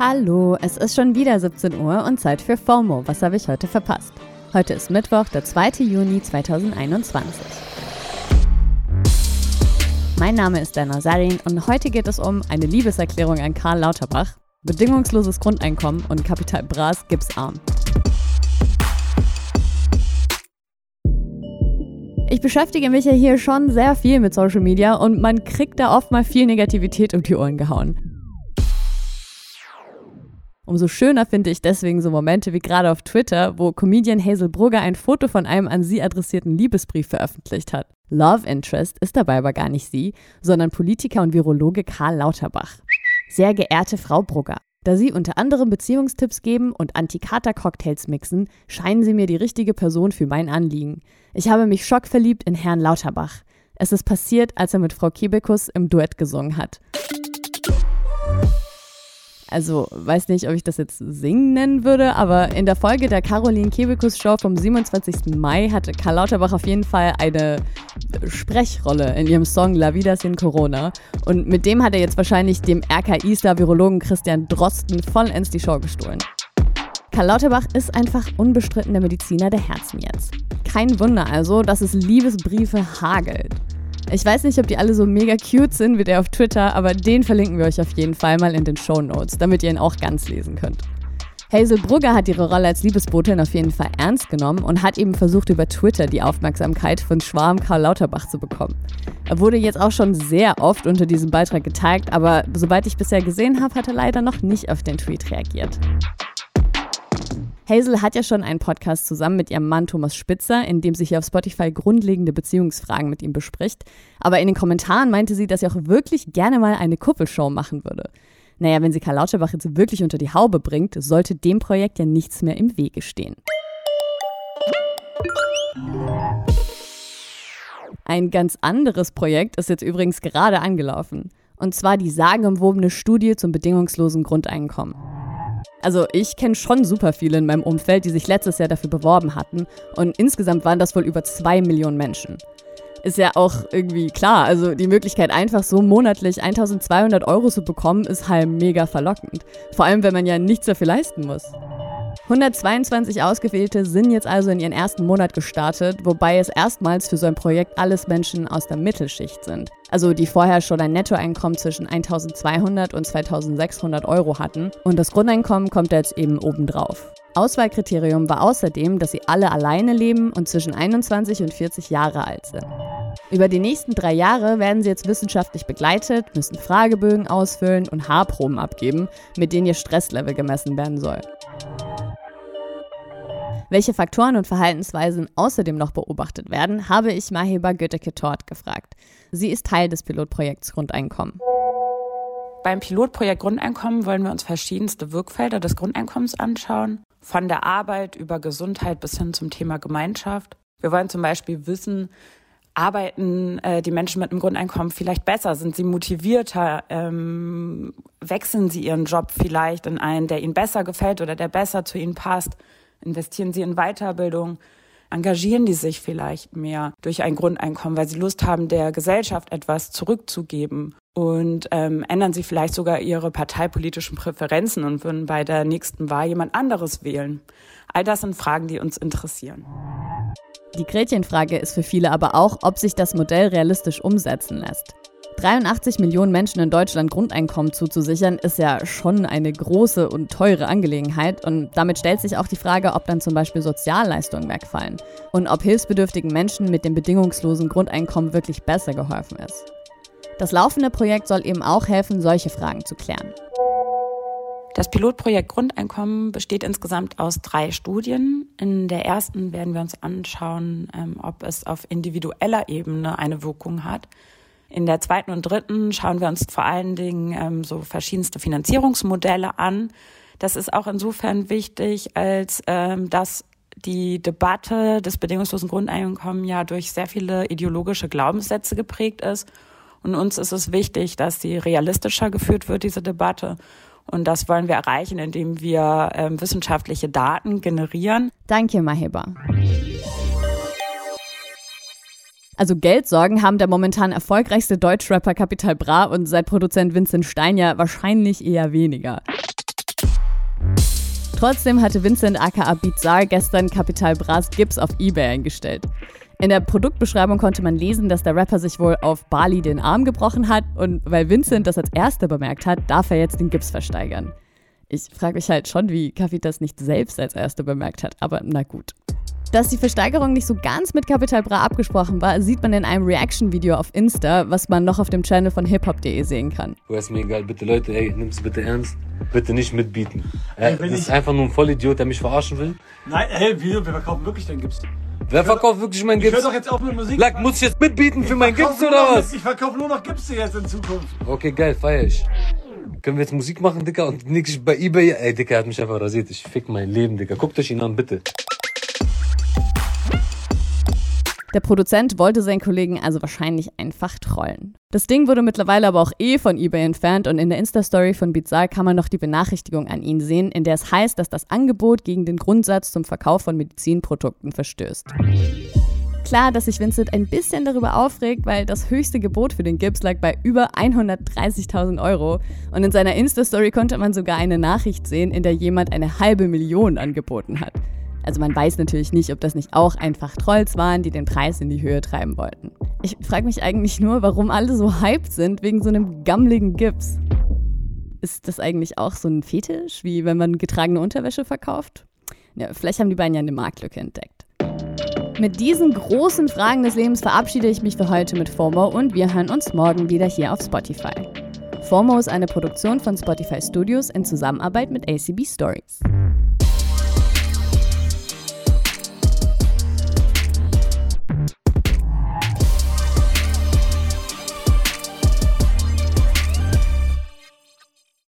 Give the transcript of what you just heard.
Hallo, es ist schon wieder 17 Uhr und Zeit für FOMO. Was habe ich heute verpasst? Heute ist Mittwoch, der 2. Juni 2021. Mein Name ist Dana Sarin und heute geht es um eine Liebeserklärung an Karl Lauterbach, bedingungsloses Grundeinkommen und Kapital Bras Gipsarm. Ich beschäftige mich ja hier schon sehr viel mit Social Media und man kriegt da oft mal viel Negativität um die Ohren gehauen. Umso schöner finde ich deswegen so Momente wie gerade auf Twitter, wo Comedian Hazel Brugger ein Foto von einem an sie adressierten Liebesbrief veröffentlicht hat. Love Interest ist dabei aber gar nicht sie, sondern Politiker und Virologe Karl Lauterbach. Sehr geehrte Frau Brugger, da Sie unter anderem Beziehungstipps geben und Antikater-Cocktails mixen, scheinen Sie mir die richtige Person für mein Anliegen. Ich habe mich schockverliebt in Herrn Lauterbach. Es ist passiert, als er mit Frau Kebekus im Duett gesungen hat. Also, weiß nicht, ob ich das jetzt singen nennen würde, aber in der Folge der Caroline Kebekus Show vom 27. Mai hatte Karl Lauterbach auf jeden Fall eine Sprechrolle in ihrem Song La Vida sin Corona. Und mit dem hat er jetzt wahrscheinlich dem RKI-Star-Virologen Christian Drosten vollends die Show gestohlen. Karl Lauterbach ist einfach unbestrittener Mediziner der Herzen jetzt. Kein Wunder also, dass es Liebesbriefe hagelt. Ich weiß nicht, ob die alle so mega cute sind wie der auf Twitter, aber den verlinken wir euch auf jeden Fall mal in den Show Notes, damit ihr ihn auch ganz lesen könnt. Hazel Brugger hat ihre Rolle als Liebesbotin auf jeden Fall ernst genommen und hat eben versucht, über Twitter die Aufmerksamkeit von Schwarm Karl Lauterbach zu bekommen. Er wurde jetzt auch schon sehr oft unter diesem Beitrag getaggt, aber soweit ich bisher gesehen habe, hat er leider noch nicht auf den Tweet reagiert. Hazel hat ja schon einen Podcast zusammen mit ihrem Mann Thomas Spitzer, in dem sie hier auf Spotify grundlegende Beziehungsfragen mit ihm bespricht. Aber in den Kommentaren meinte sie, dass sie auch wirklich gerne mal eine Kuppelshow machen würde. Naja, wenn sie Karl Lauterbach jetzt wirklich unter die Haube bringt, sollte dem Projekt ja nichts mehr im Wege stehen. Ein ganz anderes Projekt ist jetzt übrigens gerade angelaufen. Und zwar die sagenumwobene Studie zum bedingungslosen Grundeinkommen. Also ich kenne schon super viele in meinem Umfeld, die sich letztes Jahr dafür beworben hatten. Und insgesamt waren das wohl über zwei Millionen Menschen. Ist ja auch irgendwie klar, also die Möglichkeit einfach so monatlich 1200 Euro zu bekommen, ist halt mega verlockend. Vor allem, wenn man ja nichts dafür leisten muss. 122 Ausgewählte sind jetzt also in ihren ersten Monat gestartet, wobei es erstmals für so ein Projekt alles Menschen aus der Mittelschicht sind. Also die vorher schon ein Nettoeinkommen zwischen 1200 und 2600 Euro hatten. Und das Grundeinkommen kommt jetzt eben obendrauf. Auswahlkriterium war außerdem, dass sie alle alleine leben und zwischen 21 und 40 Jahre alt sind. Über die nächsten drei Jahre werden sie jetzt wissenschaftlich begleitet, müssen Fragebögen ausfüllen und Haarproben abgeben, mit denen ihr Stresslevel gemessen werden soll. Welche Faktoren und Verhaltensweisen außerdem noch beobachtet werden, habe ich Maheba Götteke-Tort gefragt. Sie ist Teil des Pilotprojekts Grundeinkommen. Beim Pilotprojekt Grundeinkommen wollen wir uns verschiedenste Wirkfelder des Grundeinkommens anschauen, von der Arbeit über Gesundheit bis hin zum Thema Gemeinschaft. Wir wollen zum Beispiel wissen, arbeiten äh, die Menschen mit einem Grundeinkommen vielleicht besser? Sind sie motivierter? Ähm, wechseln sie ihren Job vielleicht in einen, der ihnen besser gefällt oder der besser zu ihnen passt? Investieren sie in Weiterbildung? Engagieren die sich vielleicht mehr durch ein Grundeinkommen, weil sie Lust haben, der Gesellschaft etwas zurückzugeben? Und ähm, ändern sie vielleicht sogar ihre parteipolitischen Präferenzen und würden bei der nächsten Wahl jemand anderes wählen? All das sind Fragen, die uns interessieren. Die Gretchenfrage ist für viele aber auch, ob sich das Modell realistisch umsetzen lässt. 83 Millionen Menschen in Deutschland Grundeinkommen zuzusichern, ist ja schon eine große und teure Angelegenheit. Und damit stellt sich auch die Frage, ob dann zum Beispiel Sozialleistungen wegfallen und ob hilfsbedürftigen Menschen mit dem bedingungslosen Grundeinkommen wirklich besser geholfen ist. Das laufende Projekt soll eben auch helfen, solche Fragen zu klären. Das Pilotprojekt Grundeinkommen besteht insgesamt aus drei Studien. In der ersten werden wir uns anschauen, ähm, ob es auf individueller Ebene eine Wirkung hat. In der zweiten und dritten schauen wir uns vor allen Dingen ähm, so verschiedenste Finanzierungsmodelle an. Das ist auch insofern wichtig, als ähm, dass die Debatte des bedingungslosen Grundeinkommens ja durch sehr viele ideologische Glaubenssätze geprägt ist. Und uns ist es wichtig, dass sie realistischer geführt wird, diese Debatte. Und das wollen wir erreichen, indem wir ähm, wissenschaftliche Daten generieren. Danke, Maheba. Also Geldsorgen haben der momentan erfolgreichste Deutschrapper Capital Bra und seit Produzent Vincent Stein ja wahrscheinlich eher weniger. Trotzdem hatte Vincent aka Bizarre gestern Capital Bras Gips auf Ebay eingestellt. In der Produktbeschreibung konnte man lesen, dass der Rapper sich wohl auf Bali den Arm gebrochen hat und weil Vincent das als erster bemerkt hat, darf er jetzt den Gips versteigern. Ich frage mich halt schon, wie Kaffee das nicht selbst als erster bemerkt hat, aber na gut. Dass die Versteigerung nicht so ganz mit Capital Bra abgesprochen war, sieht man in einem Reaction-Video auf Insta, was man noch auf dem Channel von hiphop.de sehen kann. Du ist mir egal, bitte Leute, ey, nimm's bitte ernst. Bitte nicht mitbieten. Äh, das ist einfach nur ein Vollidiot, der mich verarschen will. Nein, ey, wir, wir verkaufen wirklich deinen Gips. Wer verkauft wirklich meinen Gips? Ich höre doch jetzt auf mit Musik. Lack, muss ich jetzt mitbieten für meinen Gips oder was? Ich verkaufe nur noch Gipse jetzt in Zukunft. Okay, geil, feier ich. Können wir jetzt Musik machen, Dicker? Und nicht bei Ebay. Ey, Dicker, er hat mich einfach rasiert. Ich fick mein Leben, Dicker. Guckt euch ihn an, bitte. Der Produzent wollte seinen Kollegen also wahrscheinlich einfach trollen. Das Ding wurde mittlerweile aber auch eh von eBay entfernt und in der Insta-Story von Bizarre kann man noch die Benachrichtigung an ihn sehen, in der es heißt, dass das Angebot gegen den Grundsatz zum Verkauf von Medizinprodukten verstößt. Klar, dass sich Vincent ein bisschen darüber aufregt, weil das höchste Gebot für den Gips lag bei über 130.000 Euro. Und in seiner Insta-Story konnte man sogar eine Nachricht sehen, in der jemand eine halbe Million angeboten hat. Also man weiß natürlich nicht, ob das nicht auch einfach Trolls waren, die den Preis in die Höhe treiben wollten. Ich frage mich eigentlich nur, warum alle so hyped sind wegen so einem gammligen Gips. Ist das eigentlich auch so ein Fetisch, wie wenn man getragene Unterwäsche verkauft? Ja, vielleicht haben die beiden ja eine Marktlücke entdeckt. Mit diesen großen Fragen des Lebens verabschiede ich mich für heute mit FOMO und wir hören uns morgen wieder hier auf Spotify. FOMO ist eine Produktion von Spotify Studios in Zusammenarbeit mit ACB Stories.